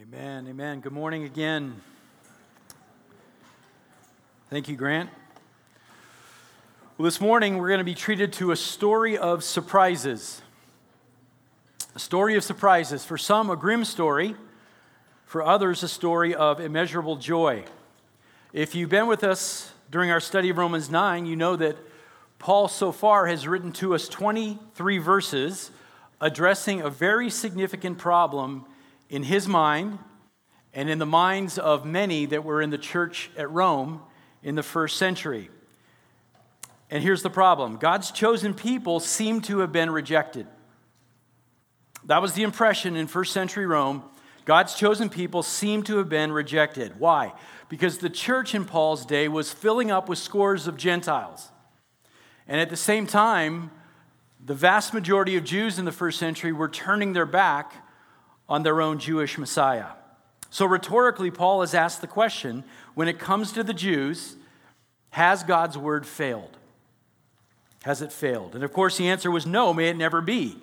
Amen. Amen. Good morning again. Thank you, Grant. Well, this morning we're going to be treated to a story of surprises. A story of surprises. For some, a grim story. For others, a story of immeasurable joy. If you've been with us during our study of Romans 9, you know that Paul so far has written to us 23 verses addressing a very significant problem in his mind and in the minds of many that were in the church at Rome in the first century. And here's the problem God's chosen people seem to have been rejected. That was the impression in first century Rome. God's chosen people seem to have been rejected. Why? Because the church in Paul's day was filling up with scores of Gentiles. And at the same time, the vast majority of Jews in the first century were turning their back on their own Jewish Messiah. So, rhetorically, Paul has asked the question when it comes to the Jews, has God's word failed? Has it failed? And of course, the answer was no, may it never be.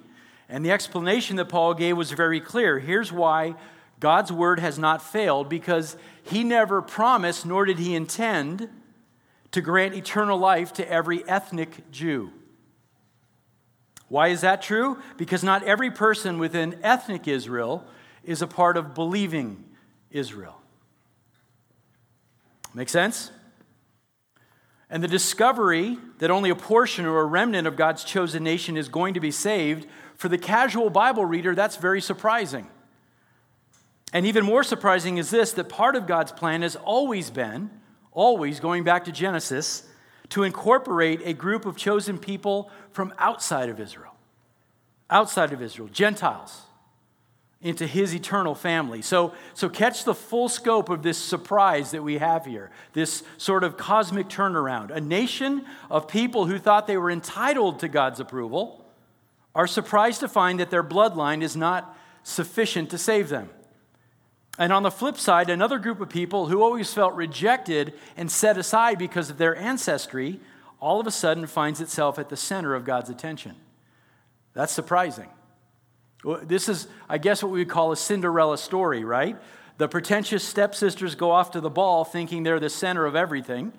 And the explanation that Paul gave was very clear. Here's why God's word has not failed because he never promised, nor did he intend, to grant eternal life to every ethnic Jew. Why is that true? Because not every person within ethnic Israel is a part of believing Israel. Make sense? And the discovery that only a portion or a remnant of God's chosen nation is going to be saved, for the casual Bible reader, that's very surprising. And even more surprising is this that part of God's plan has always been, always going back to Genesis, to incorporate a group of chosen people from outside of Israel, outside of Israel, Gentiles, into his eternal family. So, so catch the full scope of this surprise that we have here, this sort of cosmic turnaround. A nation of people who thought they were entitled to God's approval are surprised to find that their bloodline is not sufficient to save them. And on the flip side, another group of people who always felt rejected and set aside because of their ancestry all of a sudden finds itself at the center of God's attention. That's surprising. This is, I guess, what we would call a Cinderella story, right? The pretentious stepsisters go off to the ball thinking they're the center of everything.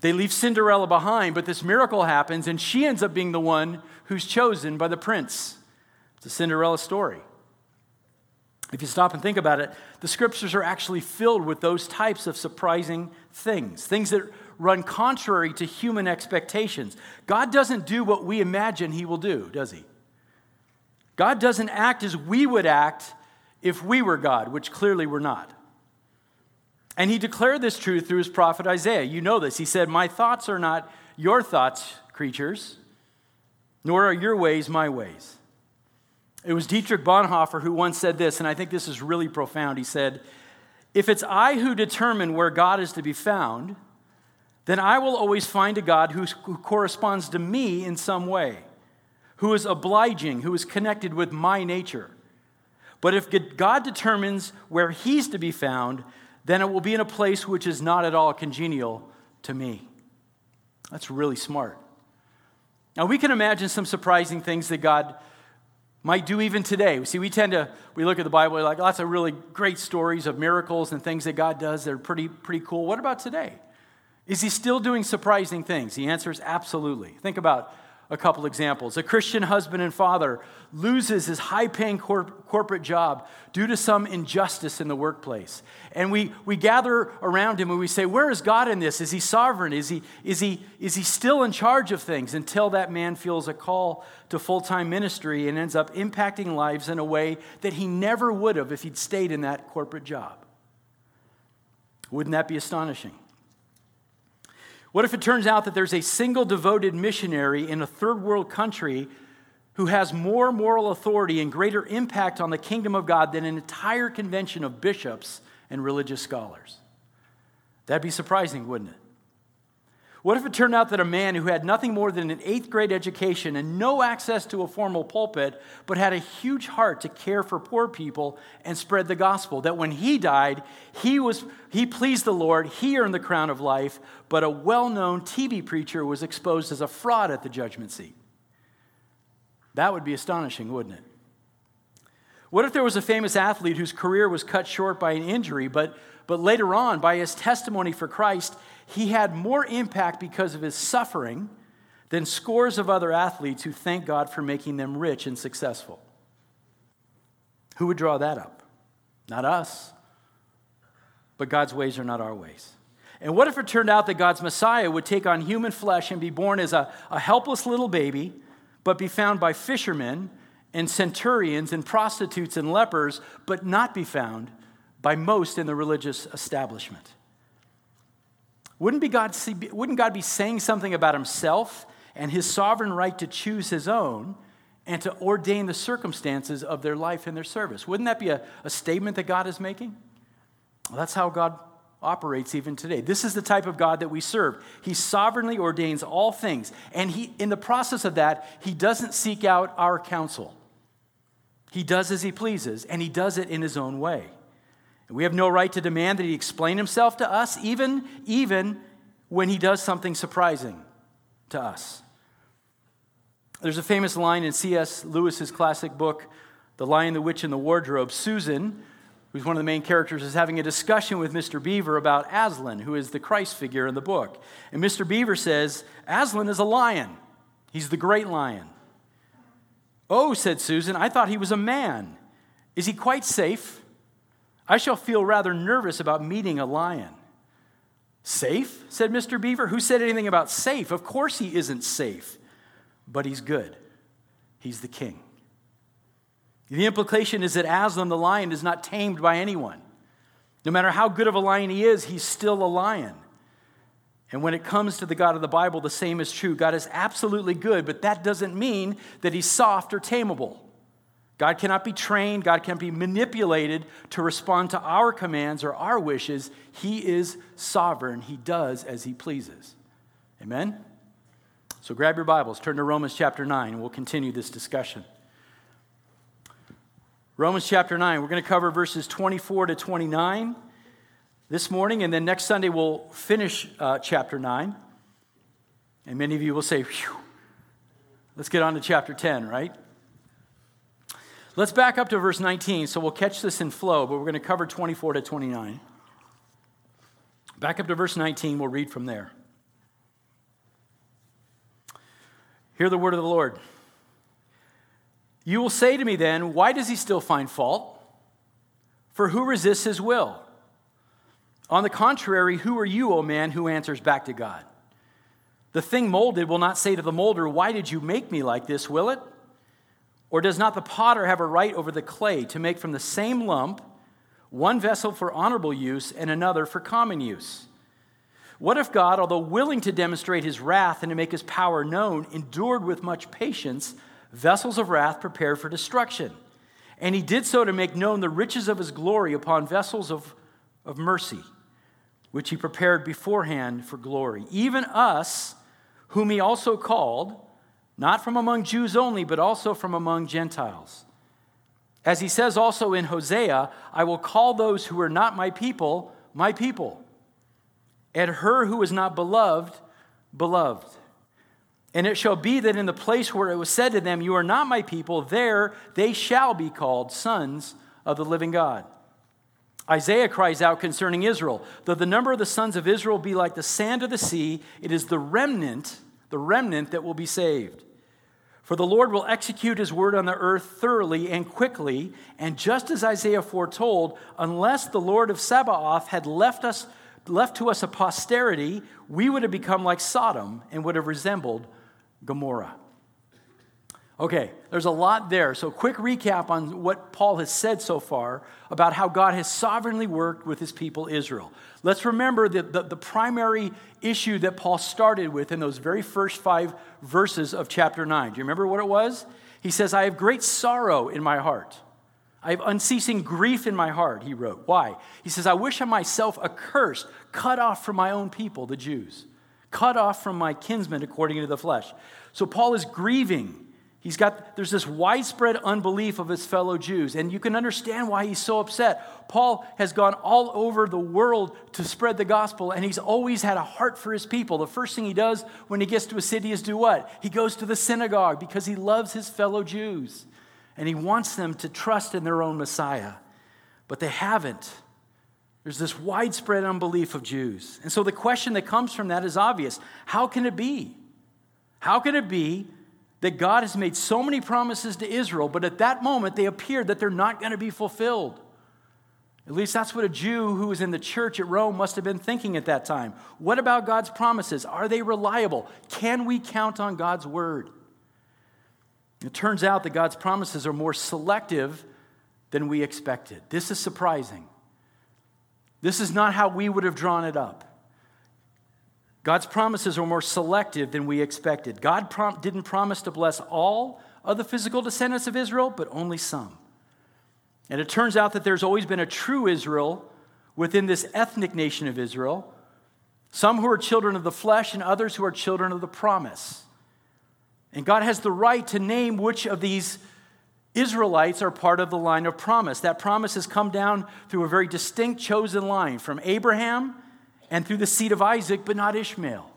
They leave Cinderella behind, but this miracle happens, and she ends up being the one who's chosen by the prince. It's a Cinderella story. If you stop and think about it, the scriptures are actually filled with those types of surprising things, things that run contrary to human expectations. God doesn't do what we imagine He will do, does He? God doesn't act as we would act if we were God, which clearly we're not. And He declared this truth through His prophet Isaiah. You know this. He said, My thoughts are not your thoughts, creatures, nor are your ways my ways. It was Dietrich Bonhoeffer who once said this, and I think this is really profound. He said, If it's I who determine where God is to be found, then I will always find a God who, corresponds to me in some way, who is obliging, who is connected with my nature. But if God determines where He's to be found, then it will be in a place which is not at all congenial to me. That's really smart. Now, we can imagine some surprising things that God might do even today. See, we tend to, we look at the Bible, like lots of really great stories of miracles and things that God does. They're pretty, pretty cool. What about today? Is he still doing surprising things? The answer is absolutely. Think about a couple examples. A Christian husband and father loses his high paying corp- corporate job due to some injustice in the workplace. And we, we gather around him and we say, Where is God in this? Is he sovereign? Is he, is, he, is he still in charge of things? Until that man feels a call to full time ministry and ends up impacting lives in a way that he never would have if he'd stayed in that corporate job. Wouldn't that be astonishing? What if it turns out that there's a single devoted missionary in a third world country who has more moral authority and greater impact on the kingdom of God than an entire convention of bishops and religious scholars? That'd be surprising, wouldn't it? What if it turned out that a man who had nothing more than an eighth grade education and no access to a formal pulpit, but had a huge heart to care for poor people and spread the gospel, that when he died, he, was, he pleased the Lord, he earned the crown of life, but a well known TV preacher was exposed as a fraud at the judgment seat? That would be astonishing, wouldn't it? What if there was a famous athlete whose career was cut short by an injury, but, but later on, by his testimony for Christ, he had more impact because of his suffering than scores of other athletes who thank God for making them rich and successful? Who would draw that up? Not us. But God's ways are not our ways. And what if it turned out that God's Messiah would take on human flesh and be born as a, a helpless little baby, but be found by fishermen and centurions and prostitutes and lepers, but not be found by most in the religious establishment? Wouldn't, be God, wouldn't God be saying something about himself and his sovereign right to choose his own and to ordain the circumstances of their life and their service? Wouldn't that be a, a statement that God is making? Well, that's how God operates even today. This is the type of God that we serve. He sovereignly ordains all things, and he in the process of that, he doesn't seek out our counsel. He does as he pleases, and he does it in his own way. We have no right to demand that he explain himself to us even even when he does something surprising to us. There's a famous line in C.S. Lewis's classic book, The Lion, the Witch, and the Wardrobe. Susan, who's one of the main characters, is having a discussion with Mr. Beaver about Aslan, who is the Christ figure in the book. And Mr. Beaver says, Aslan is a lion. He's the great lion. Oh, said Susan, I thought he was a man. Is he quite safe? I shall feel rather nervous about meeting a lion. Safe? said Mr. Beaver. Who said anything about safe? Of course he isn't safe, but he's good. He's the king. The implication is that Aslan the lion is not tamed by anyone. No matter how good of a lion he is, he's still a lion. And when it comes to the God of the Bible, the same is true. God is absolutely good, but that doesn't mean that he's soft or tameable. God cannot be trained, God can't be manipulated to respond to our commands or our wishes. He is sovereign, He does as He pleases. Amen? So grab your Bibles, turn to Romans chapter 9, and we'll continue this discussion. Romans chapter 9. We're going to cover verses 24 to 29 this morning, and then next Sunday we'll finish uh, chapter 9. And many of you will say, let's get on to chapter 10, right? Let's back up to verse 19, so we'll catch this in flow, but we're going to cover 24 to 29. Back up to verse 19, we'll read from there. Hear the word of the Lord. You will say to me then, Why does he still find fault? For who resists his will? On the contrary, who are you, O man, who answers back to God? The thing molded will not say to the molder, Why did you make me like this, will it? Or does not the potter have a right over the clay to make from the same lump one vessel for honorable use and another for common use? What if God, although willing to demonstrate his wrath and to make his power known, endured with much patience? vessels of wrath prepared for destruction. And he did so to make known the riches of his glory upon vessels of, of mercy, which he prepared beforehand for glory. Even us, whom he also called, not from among Jews only, but also from among Gentiles. As he says also in Hosea, I will call those who are not my people, my people, and her who is not beloved, beloved. And it shall be that in the place where it was said to them, You are not my people, there they shall be called sons of the living God. Isaiah cries out concerning Israel Though the number of the sons of Israel be like the sand of the sea, it is the remnant, the remnant that will be saved. For the Lord will execute his word on the earth thoroughly and quickly, and just as Isaiah foretold, unless the Lord of Sabaoth had left us left to us a posterity, we would have become like Sodom and would have resembled Gomorrah. Okay, there's a lot there. So, quick recap on what Paul has said so far about how God has sovereignly worked with his people Israel. Let's remember that the, the, primary issue that Paul started with in those very first five verses of chapter 9. Do you remember what it was? He says, I have great sorrow in my heart. I have unceasing grief in my heart, he wrote. Why? He says, I wish I myself accursed, cut off from my own people, the Jews cut off from my kinsmen according to the flesh. So Paul is grieving. He's got, there's this widespread unbelief of his fellow Jews, and you can understand why he's so upset. Paul has gone all over the world to spread the gospel, and he's always had a heart for his people. The first thing he does when he gets to a city is do what? He goes to the synagogue because he loves his fellow Jews. and he wants them to trust in their own Messiah, but they haven't. There's this widespread unbelief of Jews. And so the question that comes from that is obvious How can it be? How can it be that God has made so many promises to Israel, but at that moment they appear that they're not going to be fulfilled? At least that's what a Jew who was in the church at Rome must have been thinking at that time. What about God's promises? Are they reliable? Can we count on God's word? It turns out that God's promises are more selective than we expected. This is surprising. This is not how we would have drawn it up. God's promises are more selective than we expected. God prom- didn't promise to bless all of the physical descendants of Israel, but only some. And it turns out that there's always been a true Israel within this ethnic nation of Israel, some who are children of the flesh and others who are children of the promise. And God has the right to name which of these Israelites are part of the line of promise. That promise has come down through a very distinct chosen line from Abraham and through the seed of Isaac, but not Ishmael.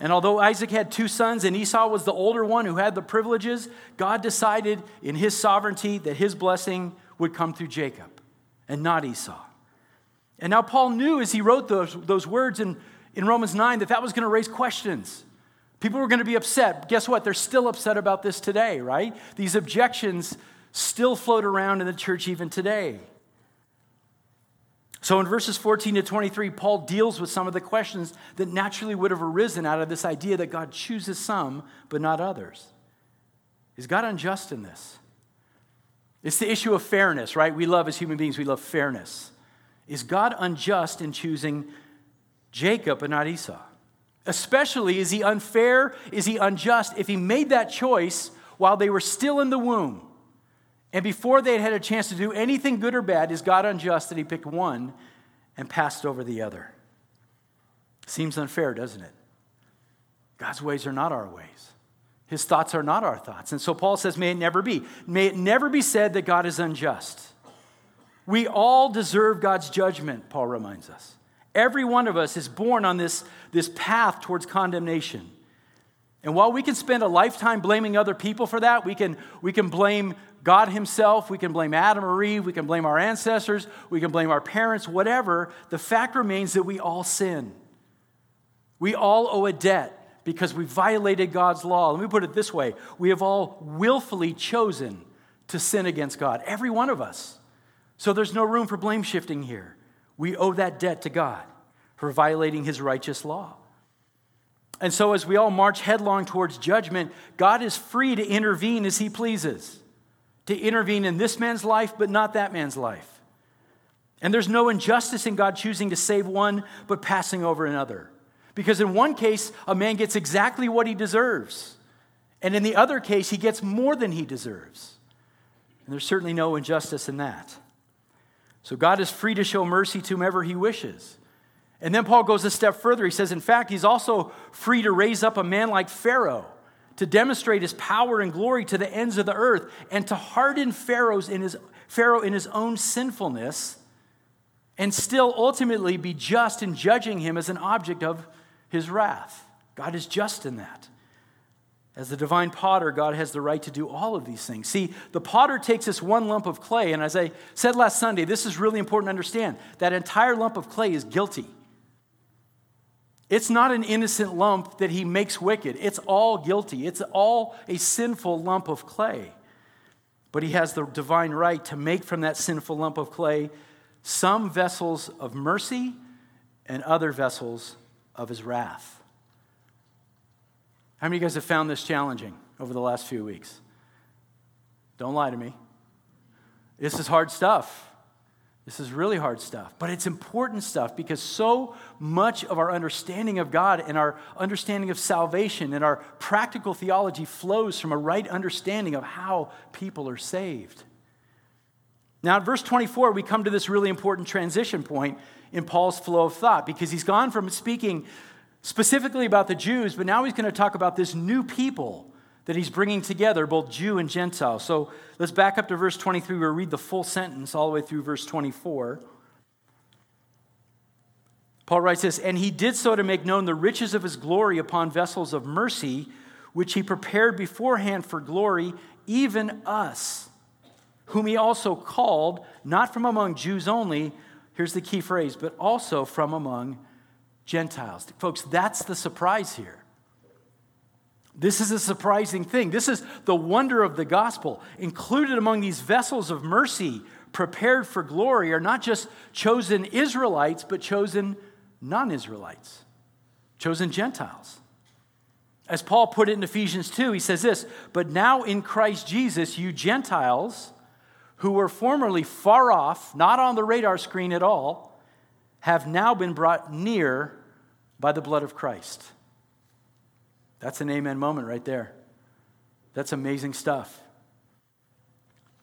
And although Isaac had two sons and Esau was the older one who had the privileges, God decided in his sovereignty that his blessing would come through Jacob and not Esau. And now Paul knew as he wrote those, those words in, in Romans 9 that that was going to raise questions. People were going to be upset. Guess what? They're still upset about this today, right? These objections still float around in the church even today. So in verses 14 to 23, Paul deals with some of the questions that naturally would have arisen out of this idea that God chooses some, but not others. Is God unjust in this? It's the issue of fairness, right? We love, as human beings, we love fairness. Is God unjust in choosing Jacob but not Esau? Especially, is he unfair? Is he unjust if he made that choice while they were still in the womb? And before they had had a chance to do anything good or bad, is God unjust that he picked one and passed over the other? Seems unfair, doesn't it? God's ways are not our ways. His thoughts are not our thoughts. And so Paul says, may it never be. May it never be said that God is unjust. We all deserve God's judgment, Paul reminds us. Every one of us is born on this, this path towards condemnation. And while we can spend a lifetime blaming other people for that, we can, we can blame God Himself, we can blame Adam or Eve, we can blame our ancestors, we can blame our parents, whatever. The fact remains that we all sin. We all owe a debt because we violated God's law. Let me put it this way we have all willfully chosen to sin against God, every one of us. So there's no room for blame shifting here. We owe that debt to God for violating His righteous law. And so, as we all march headlong towards judgment, God is free to intervene as He pleases to intervene in this man's life, but not that man's life. And there's no injustice in God choosing to save one, but passing over another. Because in one case, a man gets exactly what he deserves. And in the other case, he gets more than he deserves. And there's certainly no injustice in that. So God is free to show mercy to whomever he wishes. And then Paul goes a step further. He says, in fact, he's also free to raise up a man like Pharaoh to demonstrate his power and glory to the ends of the earth, and to harden Pharaoh's in his, Pharaoh in his own sinfulness, and still ultimately be just in judging him as an object of his wrath. God is just in that. As the divine potter, God has the right to do all of these things. See, the potter takes this one lump of clay, and as I said last Sunday, this is really important to understand. That entire lump of clay is guilty. It's not an innocent lump that he makes wicked. It's all guilty. It's all a sinful lump of clay. But he has the divine right to make from that sinful lump of clay some vessels of mercy and other vessels of his wrath. How many of you guys have found this challenging over the last few weeks? Don't lie to me. This is hard stuff. This is really hard stuff, but it's important stuff because so much of our understanding of God and our understanding of salvation and our practical theology flows from a right understanding of how people are saved. Now, in verse 24, we come to this really important transition point in Paul's flow of thought because he's gone from speaking specifically about the Jews, but now he's going to talk about this new people that he's bringing together, both Jew and Gentile. So let's back up to verse 23. We'll read the full sentence all the way through verse 24. Paul writes this, and he did so to make known the riches of his glory upon vessels of mercy, which he prepared beforehand for glory, even us, whom he also called, not from among Jews only, here's the key phrase, but also from among Gentiles. Folks, that's the surprise here. This is a surprising thing. This is the wonder of the gospel. Included among these vessels of mercy prepared for glory are not just chosen Israelites, but chosen non Israelites, chosen Gentiles. As Paul put it in Ephesians 2, he says this But now in Christ Jesus, you Gentiles who were formerly far off, not on the radar screen at all, have now been brought near by the blood of Christ. That's an amen moment right there. That's amazing stuff.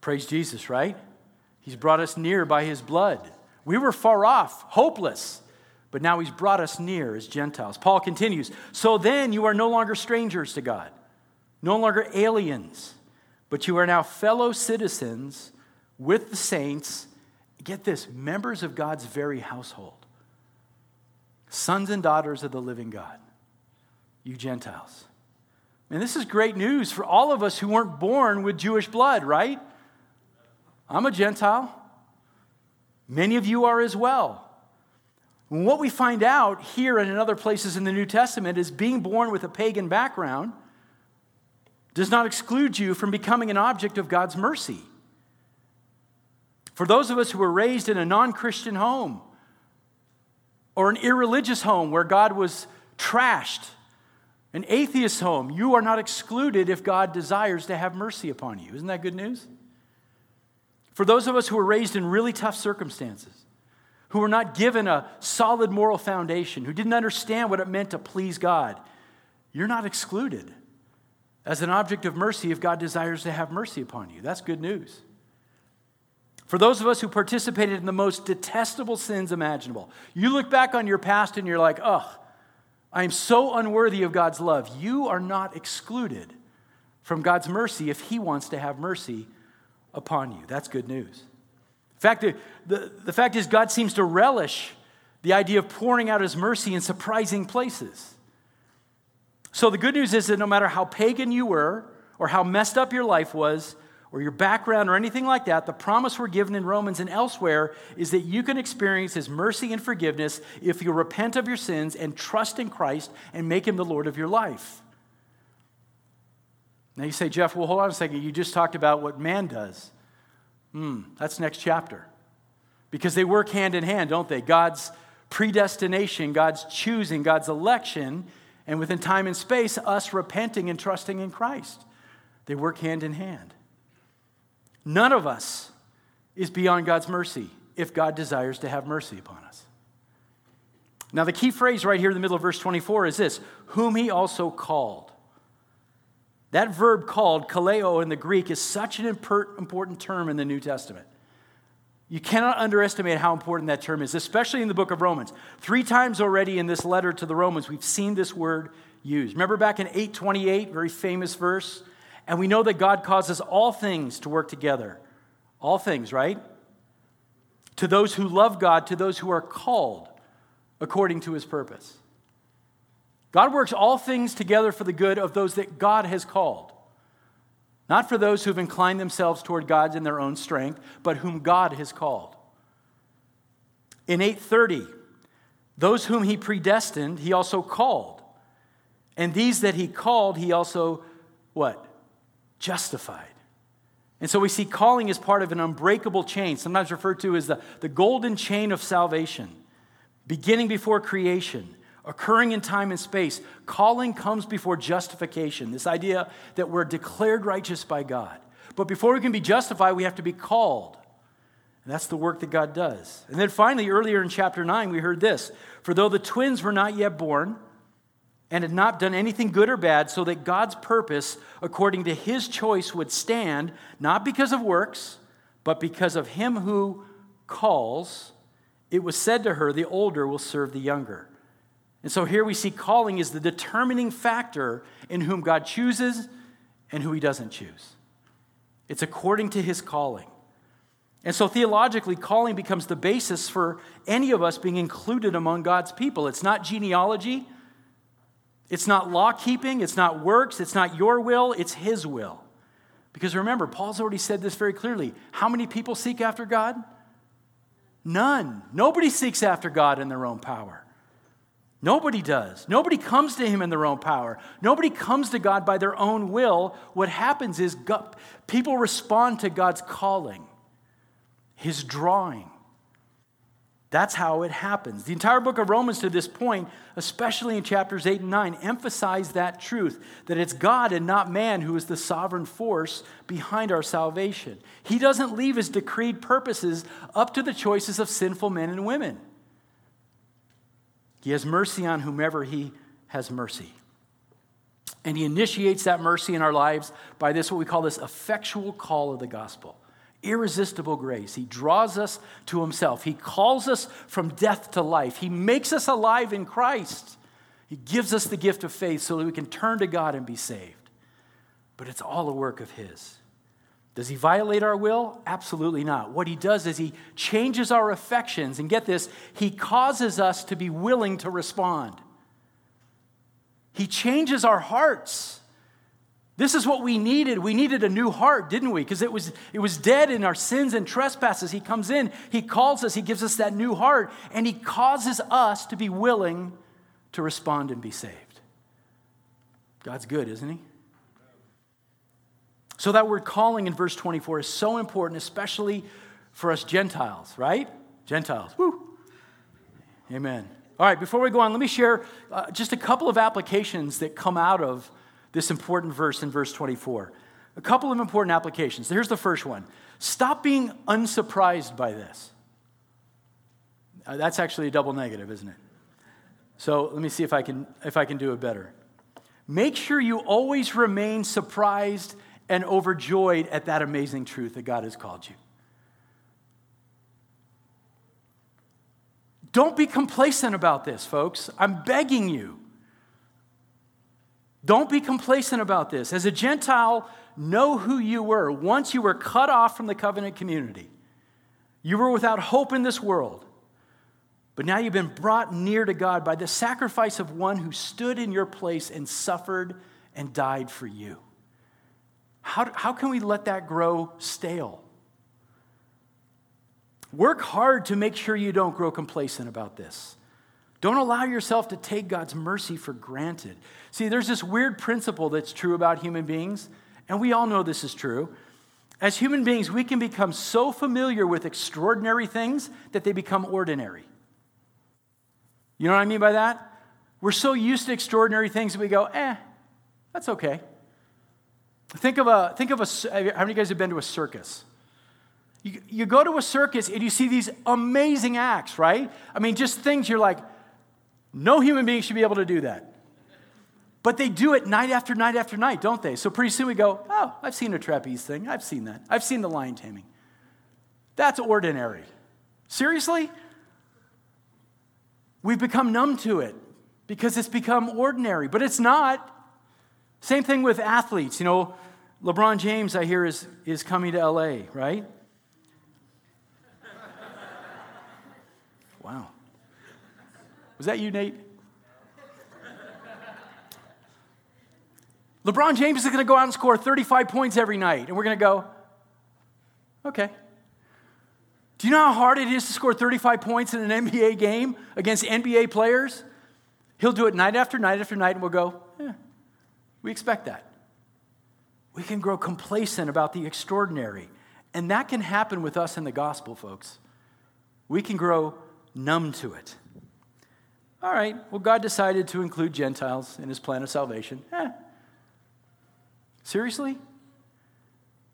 Praise Jesus, right? He's brought us near by his blood. We were far off, hopeless, but now he's brought us near as Gentiles. Paul continues So then you are no longer strangers to God, no longer aliens, but you are now fellow citizens with the saints. Get this members of God's very household, sons and daughters of the living God, you Gentiles. And this is great news for all of us who weren't born with Jewish blood, right? I'm a Gentile. Many of you are as well. And what we find out here and in other places in the New Testament is being born with a pagan background does not exclude you from becoming an object of God's mercy. For those of us who were raised in a non Christian home or an irreligious home where God was trashed, an atheist home, you are not excluded if God desires to have mercy upon you. Isn't that good news? For those of us who were raised in really tough circumstances, who were not given a solid moral foundation, who didn't understand what it meant to please God, you're not excluded as an object of mercy if God desires to have mercy upon you. That's good news. For those of us who participated in the most detestable sins imaginable, you look back on your past and you're like, ugh, I am so unworthy of God's love. You are not excluded from God's mercy if He wants to have mercy upon you. That's good news. In fact, the, the, the fact is, God seems to relish the idea of pouring out his mercy in surprising places. So the good news is that no matter how pagan you were, or how messed up your life was, or your background, or anything like that, the promise we're given in Romans and elsewhere is that you can experience his mercy and forgiveness if you repent of your sins and trust in Christ and make him the Lord of your life. Now you say, Jeff, well, hold on a second. You just talked about what man does. Hmm, that's next chapter. Because they work hand in hand, don't they? God's predestination, God's choosing, God's election, and within time and space, us repenting and trusting in Christ. They work hand in hand. None of us is beyond God's mercy if God desires to have mercy upon us. Now, the key phrase right here in the middle of verse 24 is this whom he also called. That verb called kaleo in the Greek is such an important term in the New Testament. You cannot underestimate how important that term is, especially in the book of Romans. Three times already in this letter to the Romans, we've seen this word used. Remember back in 828, very famous verse? And we know that God causes all things to work together. All things, right? To those who love God, to those who are called according to his purpose. God works all things together for the good of those that God has called. Not for those who've inclined themselves toward God in their own strength, but whom God has called. In 830, those whom he predestined, he also called. And these that he called, he also what? Justified. And so we see calling as part of an unbreakable chain, sometimes referred to as the, the golden chain of salvation, beginning before creation occurring in time and space. Calling comes before justification, this idea that we're declared righteous by God. But before we can be justified, we have to be called. And that's the work that God does. And then finally, earlier in chapter 9, we heard this For though the twins were not yet born, and had not done anything good or bad, so that God's purpose, according to his choice, would stand, not because of works, but because of him who calls, it was said to her, The older will serve the younger. And so here we see calling is the determining factor in whom God chooses and who he doesn't choose. It's according to his calling. And so theologically, calling becomes the basis for any of us being included among God's people. It's not genealogy, it's not law keeping, it's not works, it's not your will, it's his will. Because remember, Paul's already said this very clearly. How many people seek after God? None. Nobody seeks after God in their own power. Nobody does. Nobody comes to Him in their own power. Nobody comes to God by their own will. What happens is God, people respond to God's calling, His drawing. That's how it happens. The entire book of Romans to this point, especially in chapters 8 and 9, emphasize that truth that it's God and not man who is the sovereign force behind our salvation. He doesn't leave his decreed purposes up to the choices of sinful men and women. He has mercy on whomever he has mercy. And he initiates that mercy in our lives by this, what we call this effectual call of the gospel irresistible grace. He draws us to himself. He calls us from death to life. He makes us alive in Christ. He gives us the gift of faith so that we can turn to God and be saved. But it's all a work of His. Does He violate our will? Absolutely not. What He does is He changes our affections. And get this, He causes us to be willing to respond. He changes our hearts. This is what we needed. We needed a new heart, didn't we? Because it was, it was dead in our sins and trespasses. He comes in, He calls us, He gives us that new heart, and He causes us to be willing to respond and be saved. God's good, isn't He? So, that word calling in verse 24 is so important, especially for us Gentiles, right? Gentiles. Woo! Amen. All right, before we go on, let me share uh, just a couple of applications that come out of this important verse in verse 24. A couple of important applications. Here's the first one Stop being unsurprised by this. Uh, that's actually a double negative, isn't it? So let me see if I can, if I can do it better. Make sure you always remain surprised and overjoyed at that amazing truth that God has called you. Don't be complacent about this, folks. I'm begging you. Don't be complacent about this. As a Gentile, know who you were. Once you were cut off from the covenant community, you were without hope in this world. But now you've been brought near to God by the sacrifice of one who stood in your place and suffered and died for you. How, how can we let that grow stale? Work hard to make sure you don't grow complacent about this. Don't allow yourself to take God's mercy for granted. See, there's this weird principle that's true about human beings, and we all know this is true. As human beings, we can become so familiar with extraordinary things that they become ordinary. You know what I mean by that? We're so used to extraordinary things that we go, eh, that's okay. Think of a, think of a, how many of you guys have been to a circus? You, you go to a circus and you see these amazing acts, right? I mean, just things you're like, no human being should be able to do that. But they do it night after night after night, don't they? So pretty soon we go, oh, I've seen a trapeze thing. I've seen that. I've seen the lion taming. That's ordinary. Seriously? We've become numb to it because it's become ordinary, but it's not. Same thing with athletes. You know, LeBron James, I hear, is, is coming to LA, right? wow. Was that you, Nate? LeBron James is going to go out and score 35 points every night, and we're going to go, okay. Do you know how hard it is to score 35 points in an NBA game against NBA players? He'll do it night after night after night, and we'll go, eh, we expect that. We can grow complacent about the extraordinary. And that can happen with us in the gospel, folks. We can grow numb to it. All right, well, God decided to include Gentiles in his plan of salvation. Eh. Seriously?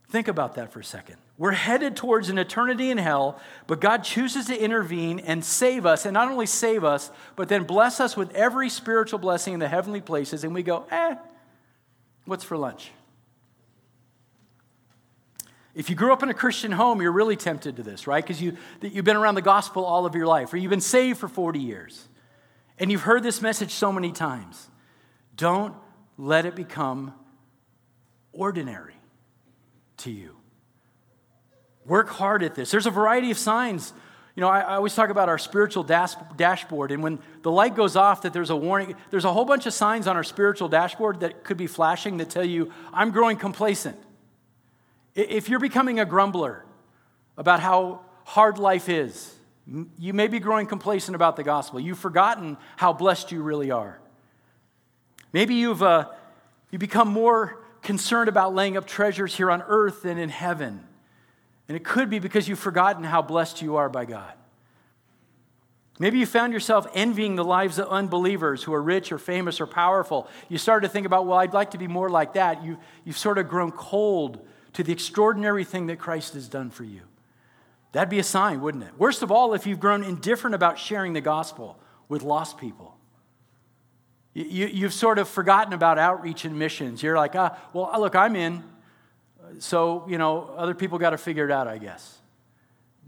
Think about that for a second. We're headed towards an eternity in hell, but God chooses to intervene and save us, and not only save us, but then bless us with every spiritual blessing in the heavenly places, and we go, eh, what's for lunch? If you grew up in a Christian home, you're really tempted to this, right? Because you, you've been around the gospel all of your life, or you've been saved for 40 years. And you've heard this message so many times. Don't let it become ordinary to you. Work hard at this. There's a variety of signs. You know, I, I always talk about our spiritual dash, dashboard, and when the light goes off, that there's a warning. There's a whole bunch of signs on our spiritual dashboard that could be flashing that tell you, I'm growing complacent. If you're becoming a grumbler about how hard life is, you may be growing complacent about the gospel. You've forgotten how blessed you really are. Maybe you've uh, you become more concerned about laying up treasures here on earth than in heaven. And it could be because you've forgotten how blessed you are by God. Maybe you found yourself envying the lives of unbelievers who are rich or famous or powerful. You started to think about, well, I'd like to be more like that. You, you've sort of grown cold to the extraordinary thing that Christ has done for you. That'd be a sign, wouldn't it? Worst of all, if you've grown indifferent about sharing the gospel with lost people. You, have sort of forgotten about outreach and missions. You're like, ah, well, look, I'm in. So, you know, other people got to figure it out, I guess.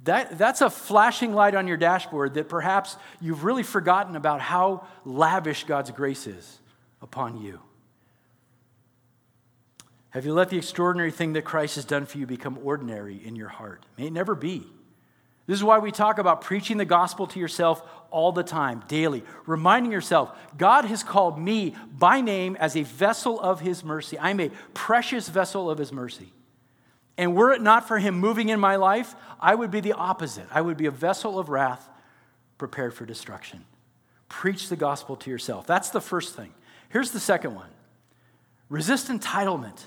That, that's a flashing light on your dashboard that perhaps you've really forgotten about how lavish God's grace is upon you. Have you let the extraordinary thing that Christ has done for you become ordinary in your heart? May it never be. This is why we talk about preaching the gospel to yourself all the time, daily, reminding yourself God has called me by name as a vessel of his mercy. I'm a precious vessel of his mercy. And were it not for him moving in my life, I would be the opposite. I would be a vessel of wrath prepared for destruction. Preach the gospel to yourself. That's the first thing. Here's the second one resist entitlement.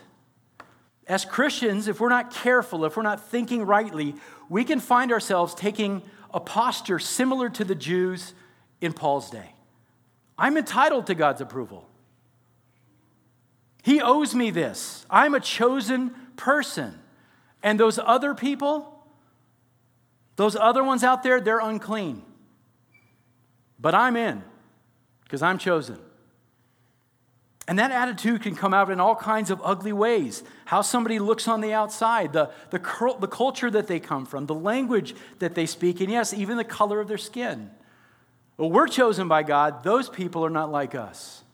As Christians, if we're not careful, if we're not thinking rightly, we can find ourselves taking a posture similar to the Jews in Paul's day. I'm entitled to God's approval. He owes me this. I'm a chosen person. And those other people, those other ones out there, they're unclean. But I'm in because I'm chosen. And that attitude can come out in all kinds of ugly ways. How somebody looks on the outside, the, the, the culture that they come from, the language that they speak, and yes, even the color of their skin. Well, we're chosen by God. Those people are not like us.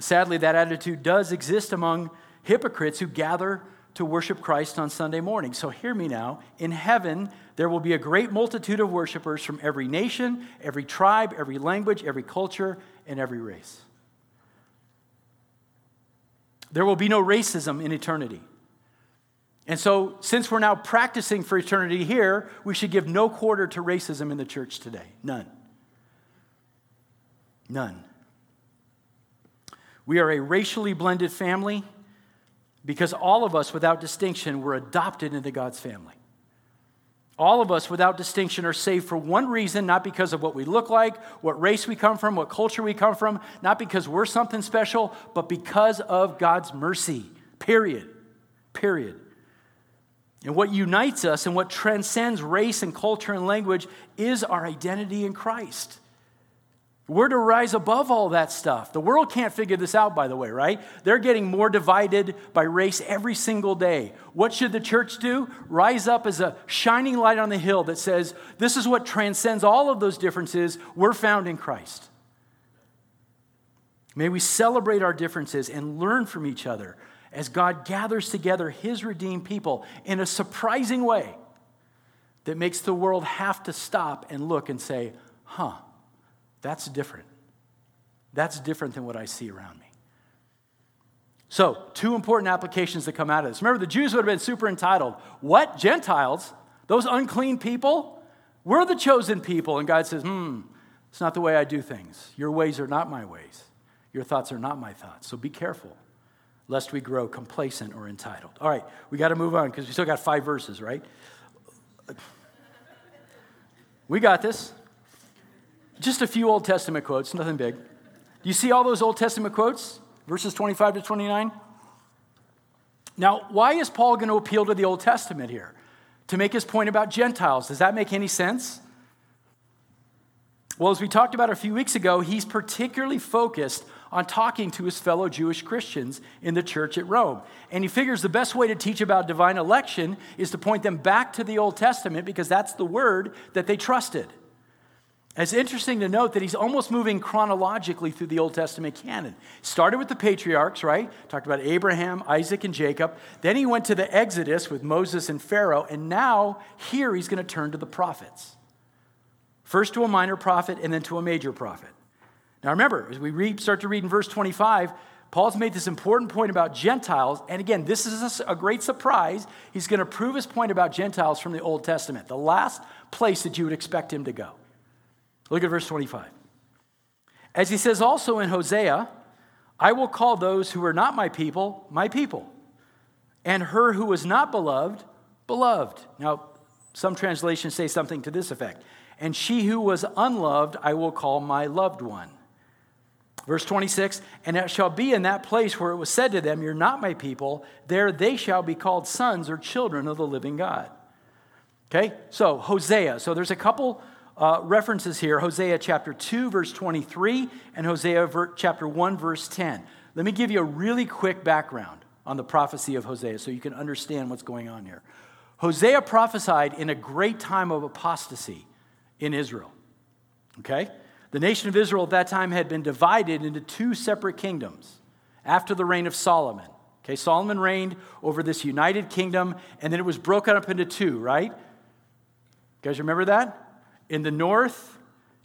Sadly, that attitude does exist among hypocrites who gather to worship Christ on Sunday morning. So hear me now. In heaven, there will be a great multitude of worshipers from every nation, every tribe, every language, every culture, and every race. There will be no racism in eternity. And so, since we're now practicing for eternity here, we should give no quarter to racism in the church today. None. None. We are a racially blended family because all of us, without distinction, were adopted into God's family. All of us, without distinction, are saved for one reason, not because of what we look like, what race we come from, what culture we come from, not because we're something special, but because of God's mercy. Period. Period. And what unites us and what transcends race and culture and language is our identity in Christ. We're to rise above all that stuff. The world can't figure this out, by the way, right? They're getting more divided by race every single day. What should the church do? Rise up as a shining light on the hill that says, This is what transcends all of those differences. We're found in Christ. May we celebrate our differences and learn from each other as God gathers together his redeemed people in a surprising way that makes the world have to stop and look and say, Huh that's different. That's different than what I see around me. So, two important applications that come out of this. Remember, the Jews would have been super entitled. What? Gentiles? Those unclean people? We're the chosen people. And God says, hmm, it's not the way I do things. Your ways are not my ways. Your thoughts are not my thoughts. So be careful lest we grow complacent or entitled. All right, we got to move on because we still got five verses, right? We got this. Just a few Old Testament quotes, nothing big. Do you see all those Old Testament quotes? Verses 25 to 29? Now, why is Paul going to appeal to the Old Testament here? To make his point about Gentiles. Does that make any sense? Well, as we talked about a few weeks ago, he's particularly focused on talking to his fellow Jewish Christians in the church at Rome. And he figures the best way to teach about divine election is to point them back to the Old Testament because that's the word that they trusted. It's interesting to note that he's almost moving chronologically through the Old Testament canon. Started with the patriarchs, right? Talked about Abraham, Isaac, and Jacob. Then he went to the Exodus with Moses and Pharaoh. And now, here, he's going to turn to the prophets. First to a minor prophet and then to a major prophet. Now, remember, as we read, start to read in verse 25, Paul's made this important point about Gentiles. And again, this is a great surprise. He's going to prove his point about Gentiles from the Old Testament, the last place that you would expect him to go. Look at verse 25. As he says also in Hosea, I will call those who are not my people, my people, and her who was not beloved, beloved. Now, some translations say something to this effect. And she who was unloved, I will call my loved one. Verse 26 And it shall be in that place where it was said to them, You're not my people, there they shall be called sons or children of the living God. Okay, so Hosea. So there's a couple uh, references here Hosea chapter 2, verse 23, and Hosea ver- chapter 1, verse 10. Let me give you a really quick background on the prophecy of Hosea so you can understand what's going on here. Hosea prophesied in a great time of apostasy in Israel. Okay? The nation of Israel at that time had been divided into two separate kingdoms after the reign of Solomon. Okay, Solomon reigned over this united kingdom, and then it was broken up into two, right? You guys remember that? In the north,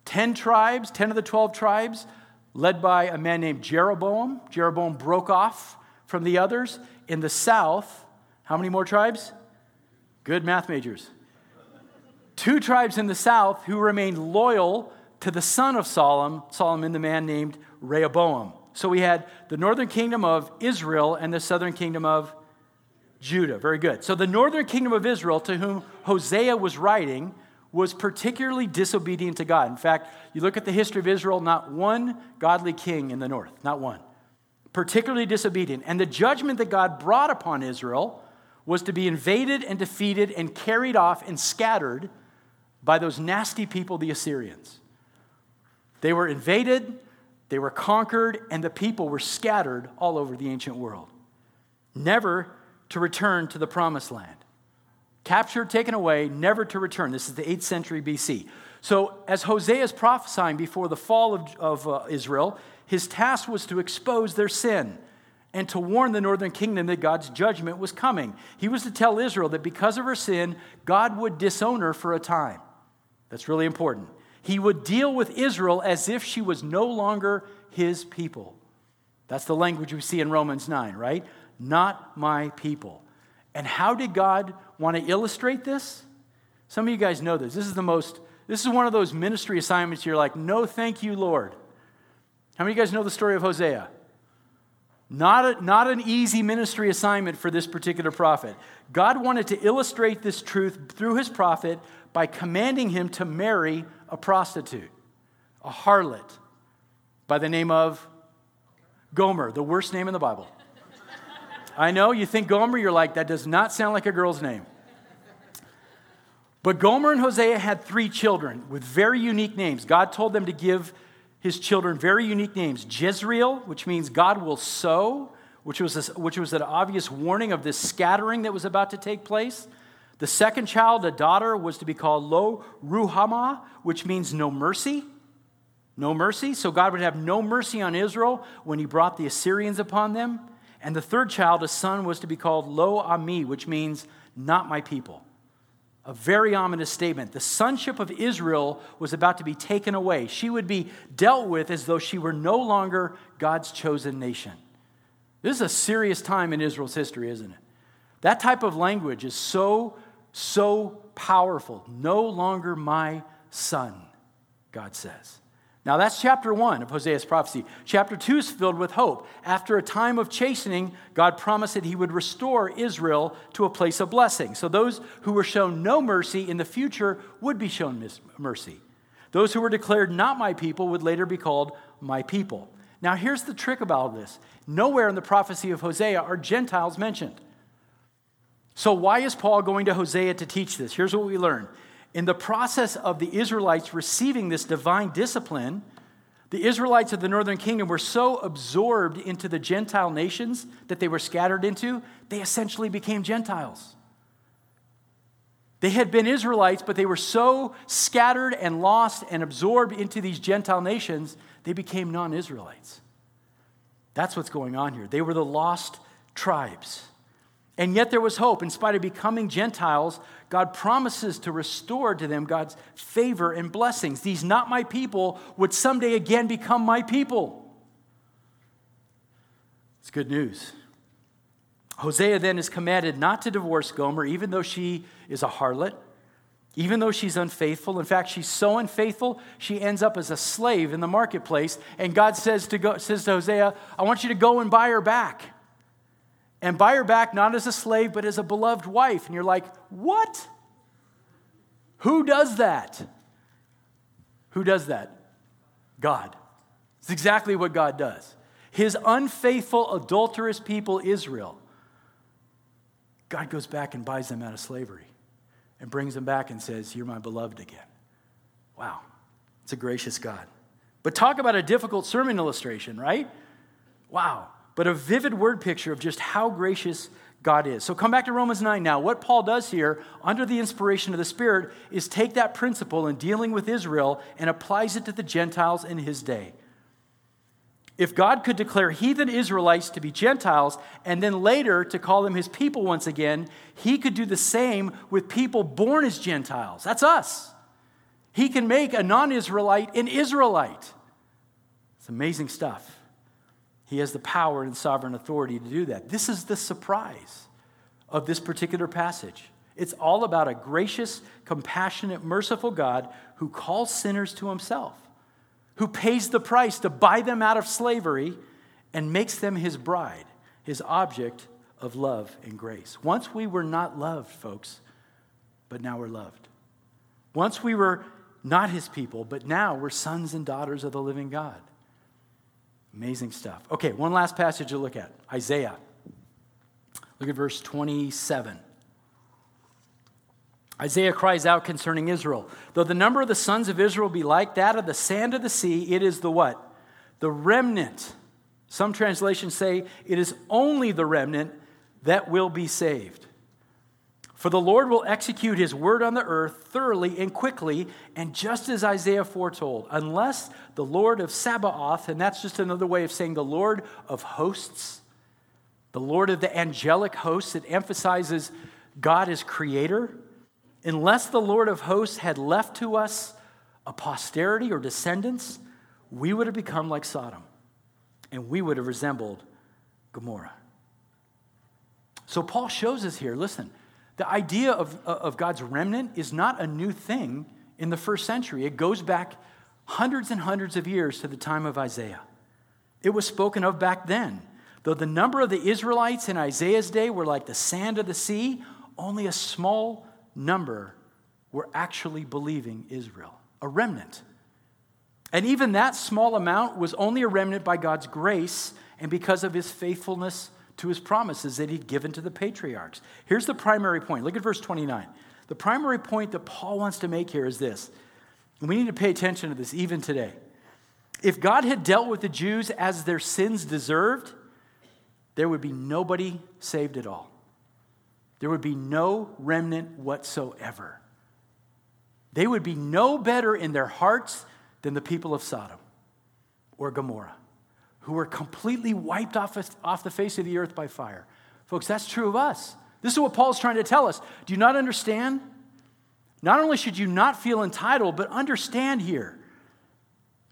10 tribes, 10 of the 12 tribes, led by a man named Jeroboam. Jeroboam broke off from the others. In the south, how many more tribes? Good math majors. Two tribes in the south who remained loyal to the son of Solomon, Solomon, the man named Rehoboam. So we had the northern kingdom of Israel and the southern kingdom of Judah. Very good. So the northern kingdom of Israel, to whom Hosea was writing, was particularly disobedient to God. In fact, you look at the history of Israel, not one godly king in the north, not one. Particularly disobedient. And the judgment that God brought upon Israel was to be invaded and defeated and carried off and scattered by those nasty people, the Assyrians. They were invaded, they were conquered, and the people were scattered all over the ancient world, never to return to the promised land. Captured, taken away, never to return. This is the 8th century BC. So, as Hosea is prophesying before the fall of, of uh, Israel, his task was to expose their sin and to warn the northern kingdom that God's judgment was coming. He was to tell Israel that because of her sin, God would disown her for a time. That's really important. He would deal with Israel as if she was no longer his people. That's the language we see in Romans 9, right? Not my people. And how did God want to illustrate this? Some of you guys know this. This is the most, this is one of those ministry assignments you're like, no, thank you, Lord. How many of you guys know the story of Hosea? Not, a, not an easy ministry assignment for this particular prophet. God wanted to illustrate this truth through his prophet by commanding him to marry a prostitute, a harlot, by the name of Gomer, the worst name in the Bible. I know you think Gomer, you're like, that does not sound like a girl's name. But Gomer and Hosea had three children with very unique names. God told them to give his children very unique names Jezreel, which means God will sow, which was, a, which was an obvious warning of this scattering that was about to take place. The second child, a daughter, was to be called Lo Ruhamah, which means no mercy. No mercy. So God would have no mercy on Israel when he brought the Assyrians upon them. And the third child, a son, was to be called Lo Ami, which means not my people. A very ominous statement. The sonship of Israel was about to be taken away. She would be dealt with as though she were no longer God's chosen nation. This is a serious time in Israel's history, isn't it? That type of language is so so powerful. No longer my son, God says. Now, that's chapter one of Hosea's prophecy. Chapter two is filled with hope. After a time of chastening, God promised that he would restore Israel to a place of blessing. So, those who were shown no mercy in the future would be shown mercy. Those who were declared not my people would later be called my people. Now, here's the trick about this nowhere in the prophecy of Hosea are Gentiles mentioned. So, why is Paul going to Hosea to teach this? Here's what we learn. In the process of the Israelites receiving this divine discipline, the Israelites of the northern kingdom were so absorbed into the Gentile nations that they were scattered into, they essentially became Gentiles. They had been Israelites, but they were so scattered and lost and absorbed into these Gentile nations, they became non Israelites. That's what's going on here. They were the lost tribes. And yet there was hope. In spite of becoming Gentiles, God promises to restore to them God's favor and blessings. These not my people would someday again become my people. It's good news. Hosea then is commanded not to divorce Gomer, even though she is a harlot, even though she's unfaithful. In fact, she's so unfaithful, she ends up as a slave in the marketplace. And God says to, go, says to Hosea, I want you to go and buy her back. And buy her back not as a slave, but as a beloved wife. And you're like, what? Who does that? Who does that? God. It's exactly what God does. His unfaithful, adulterous people, Israel, God goes back and buys them out of slavery and brings them back and says, You're my beloved again. Wow, it's a gracious God. But talk about a difficult sermon illustration, right? Wow. But a vivid word picture of just how gracious God is. So come back to Romans 9 now. What Paul does here, under the inspiration of the Spirit, is take that principle in dealing with Israel and applies it to the Gentiles in his day. If God could declare heathen Israelites to be Gentiles and then later to call them his people once again, he could do the same with people born as Gentiles. That's us. He can make a non Israelite an Israelite. It's amazing stuff. He has the power and sovereign authority to do that. This is the surprise of this particular passage. It's all about a gracious, compassionate, merciful God who calls sinners to himself who pays the price to buy them out of slavery and makes them his bride, his object of love and grace. Once we were not loved, folks, but now we're loved. Once we were not his people, but now we're sons and daughters of the living God. Amazing stuff. Okay, one last passage to look at Isaiah. Look at verse 27. Isaiah cries out concerning Israel. Though the number of the sons of Israel be like that of the sand of the sea, it is the what? The remnant. Some translations say it is only the remnant that will be saved. For the Lord will execute his word on the earth thoroughly and quickly, and just as Isaiah foretold, unless the Lord of Sabaoth, and that's just another way of saying the Lord of hosts, the Lord of the angelic hosts, it emphasizes God as creator Unless the Lord of hosts had left to us a posterity or descendants, we would have become like Sodom and we would have resembled Gomorrah. So Paul shows us here listen, the idea of, uh, of God's remnant is not a new thing in the first century. It goes back hundreds and hundreds of years to the time of Isaiah. It was spoken of back then. Though the number of the Israelites in Isaiah's day were like the sand of the sea, only a small number were actually believing Israel, a remnant. And even that small amount was only a remnant by God's grace and because of his faithfulness to his promises that he'd given to the patriarchs. Here's the primary point. Look at verse 29. The primary point that Paul wants to make here is this. We need to pay attention to this even today. If God had dealt with the Jews as their sins deserved, there would be nobody saved at all. There would be no remnant whatsoever. They would be no better in their hearts than the people of Sodom or Gomorrah, who were completely wiped off, off the face of the earth by fire. Folks, that's true of us. This is what Paul's trying to tell us. Do you not understand? Not only should you not feel entitled, but understand here.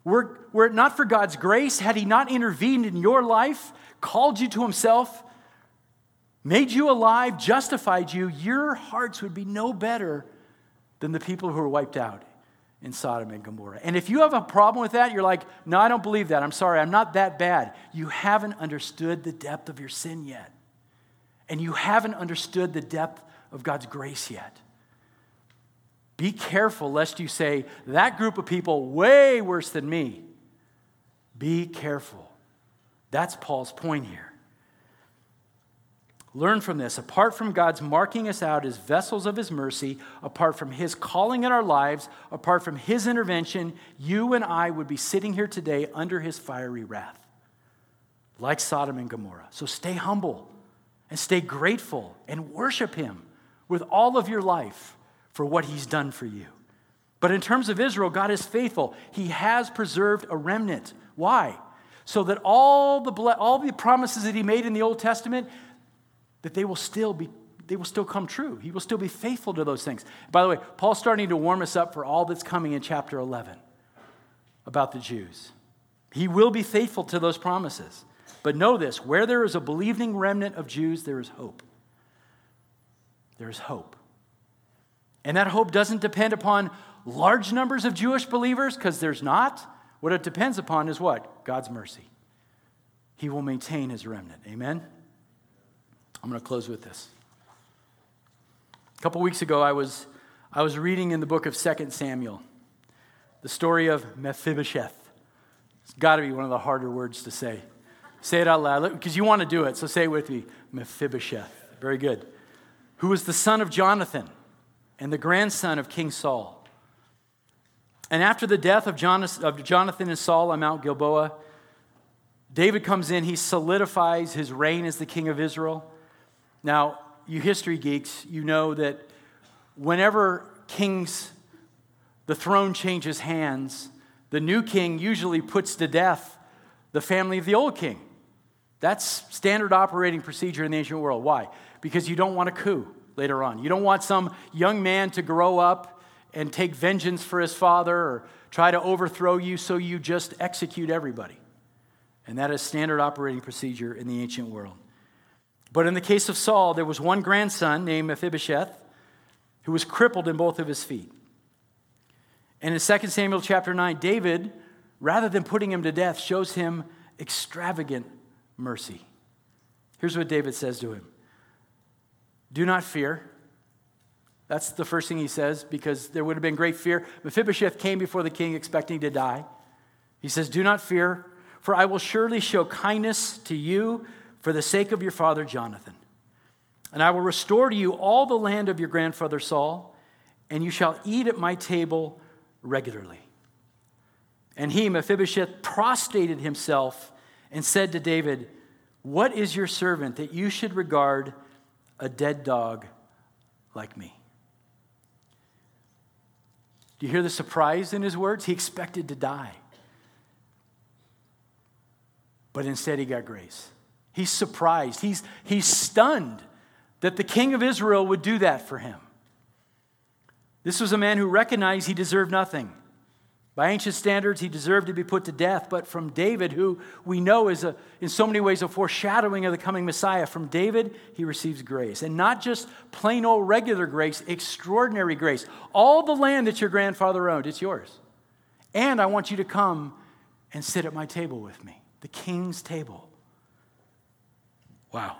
Were, were it not for God's grace, had He not intervened in your life, called you to Himself, made you alive, justified you, your hearts would be no better than the people who were wiped out in Sodom and Gomorrah. And if you have a problem with that, you're like, no, I don't believe that. I'm sorry, I'm not that bad. You haven't understood the depth of your sin yet. And you haven't understood the depth of God's grace yet. Be careful lest you say, that group of people, way worse than me. Be careful. That's Paul's point here. Learn from this. Apart from God's marking us out as vessels of His mercy, apart from His calling in our lives, apart from His intervention, you and I would be sitting here today under His fiery wrath, like Sodom and Gomorrah. So stay humble and stay grateful and worship Him with all of your life for what He's done for you. But in terms of Israel, God is faithful. He has preserved a remnant. Why? So that all the, all the promises that He made in the Old Testament, that they will still be they will still come true. He will still be faithful to those things. By the way, Paul's starting to warm us up for all that's coming in chapter 11 about the Jews. He will be faithful to those promises. But know this where there is a believing remnant of Jews, there is hope. There is hope. And that hope doesn't depend upon large numbers of Jewish believers, because there's not. What it depends upon is what? God's mercy. He will maintain his remnant. Amen? I'm going to close with this. A couple weeks ago, I was, I was reading in the book of 2 Samuel the story of Mephibosheth. It's got to be one of the harder words to say. Say it out loud because you want to do it, so say it with me Mephibosheth. Very good. Who was the son of Jonathan and the grandson of King Saul. And after the death of Jonathan and Saul on Mount Gilboa, David comes in, he solidifies his reign as the king of Israel. Now, you history geeks, you know that whenever kings, the throne changes hands, the new king usually puts to death the family of the old king. That's standard operating procedure in the ancient world. Why? Because you don't want a coup later on. You don't want some young man to grow up and take vengeance for his father or try to overthrow you, so you just execute everybody. And that is standard operating procedure in the ancient world. But in the case of Saul, there was one grandson named Mephibosheth who was crippled in both of his feet. And in 2 Samuel chapter 9, David, rather than putting him to death, shows him extravagant mercy. Here's what David says to him Do not fear. That's the first thing he says because there would have been great fear. Mephibosheth came before the king expecting to die. He says, Do not fear, for I will surely show kindness to you for the sake of your father Jonathan. And I will restore to you all the land of your grandfather Saul, and you shall eat at my table regularly. And he, Mephibosheth, prostrated himself and said to David, What is your servant that you should regard a dead dog like me? Do you hear the surprise in his words? He expected to die. But instead, he got grace. He's surprised. He's, he's stunned that the king of Israel would do that for him. This was a man who recognized he deserved nothing. By ancient standards, he deserved to be put to death, but from David, who we know is a, in so many ways a foreshadowing of the coming Messiah, from David, he receives grace. And not just plain old regular grace, extraordinary grace. All the land that your grandfather owned, it's yours. And I want you to come and sit at my table with me, the king's table. Wow.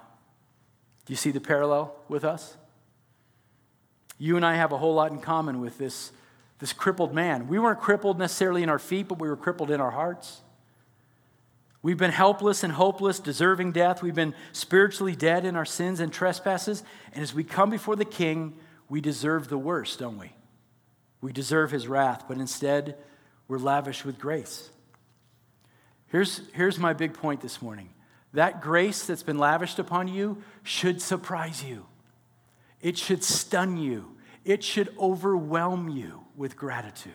Do you see the parallel with us? You and I have a whole lot in common with this this crippled man. We weren't crippled necessarily in our feet, but we were crippled in our hearts. We've been helpless and hopeless, deserving death. We've been spiritually dead in our sins and trespasses. And as we come before the King, we deserve the worst, don't we? We deserve his wrath, but instead, we're lavish with grace. Here's, here's my big point this morning that grace that's been lavished upon you should surprise you, it should stun you, it should overwhelm you with gratitude,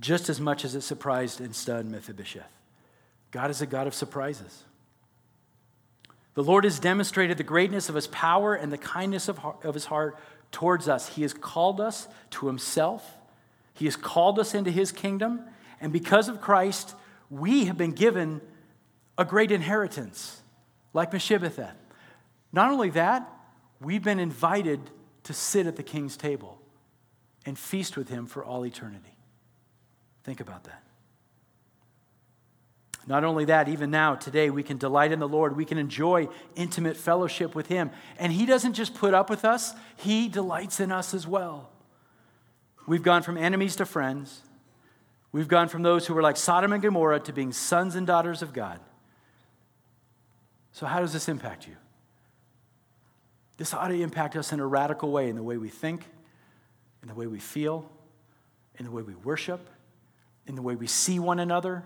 just as much as it surprised and stunned Mephibosheth. God is a God of surprises. The Lord has demonstrated the greatness of his power and the kindness of, of his heart towards us. He has called us to himself, he has called us into his kingdom, and because of Christ, we have been given a great inheritance, like Mephibosheth. Not only that, we've been invited to sit at the king's table and feast with him for all eternity. Think about that. Not only that, even now, today, we can delight in the Lord. We can enjoy intimate fellowship with Him. And He doesn't just put up with us, He delights in us as well. We've gone from enemies to friends. We've gone from those who were like Sodom and Gomorrah to being sons and daughters of God. So, how does this impact you? This ought to impact us in a radical way in the way we think, in the way we feel, in the way we worship, in the way we see one another,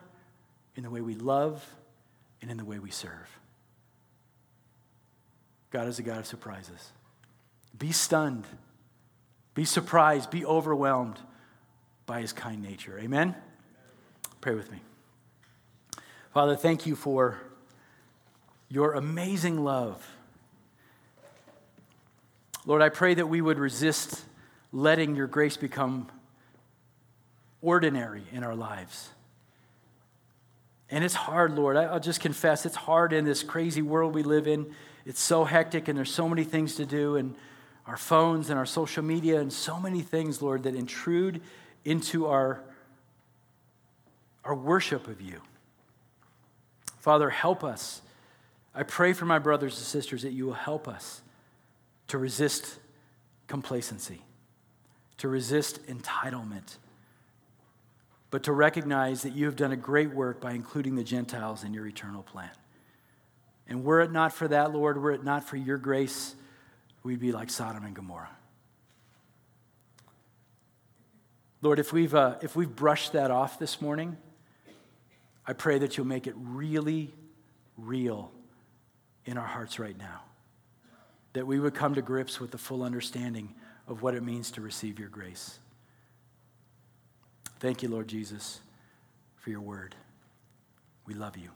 in the way we love, and in the way we serve. God is a God of surprises. Be stunned, be surprised, be overwhelmed by his kind nature. Amen? Pray with me. Father, thank you for your amazing love. Lord, I pray that we would resist letting your grace become ordinary in our lives. And it's hard, Lord. I'll just confess, it's hard in this crazy world we live in. It's so hectic, and there's so many things to do, and our phones and our social media, and so many things, Lord, that intrude into our, our worship of you. Father, help us. I pray for my brothers and sisters that you will help us to resist complacency, to resist entitlement but to recognize that you have done a great work by including the Gentiles in your eternal plan. And were it not for that, Lord, were it not for your grace, we'd be like Sodom and Gomorrah. Lord, if we've, uh, if we've brushed that off this morning, I pray that you'll make it really real in our hearts right now. That we would come to grips with the full understanding of what it means to receive your grace. Thank you, Lord Jesus, for your word. We love you.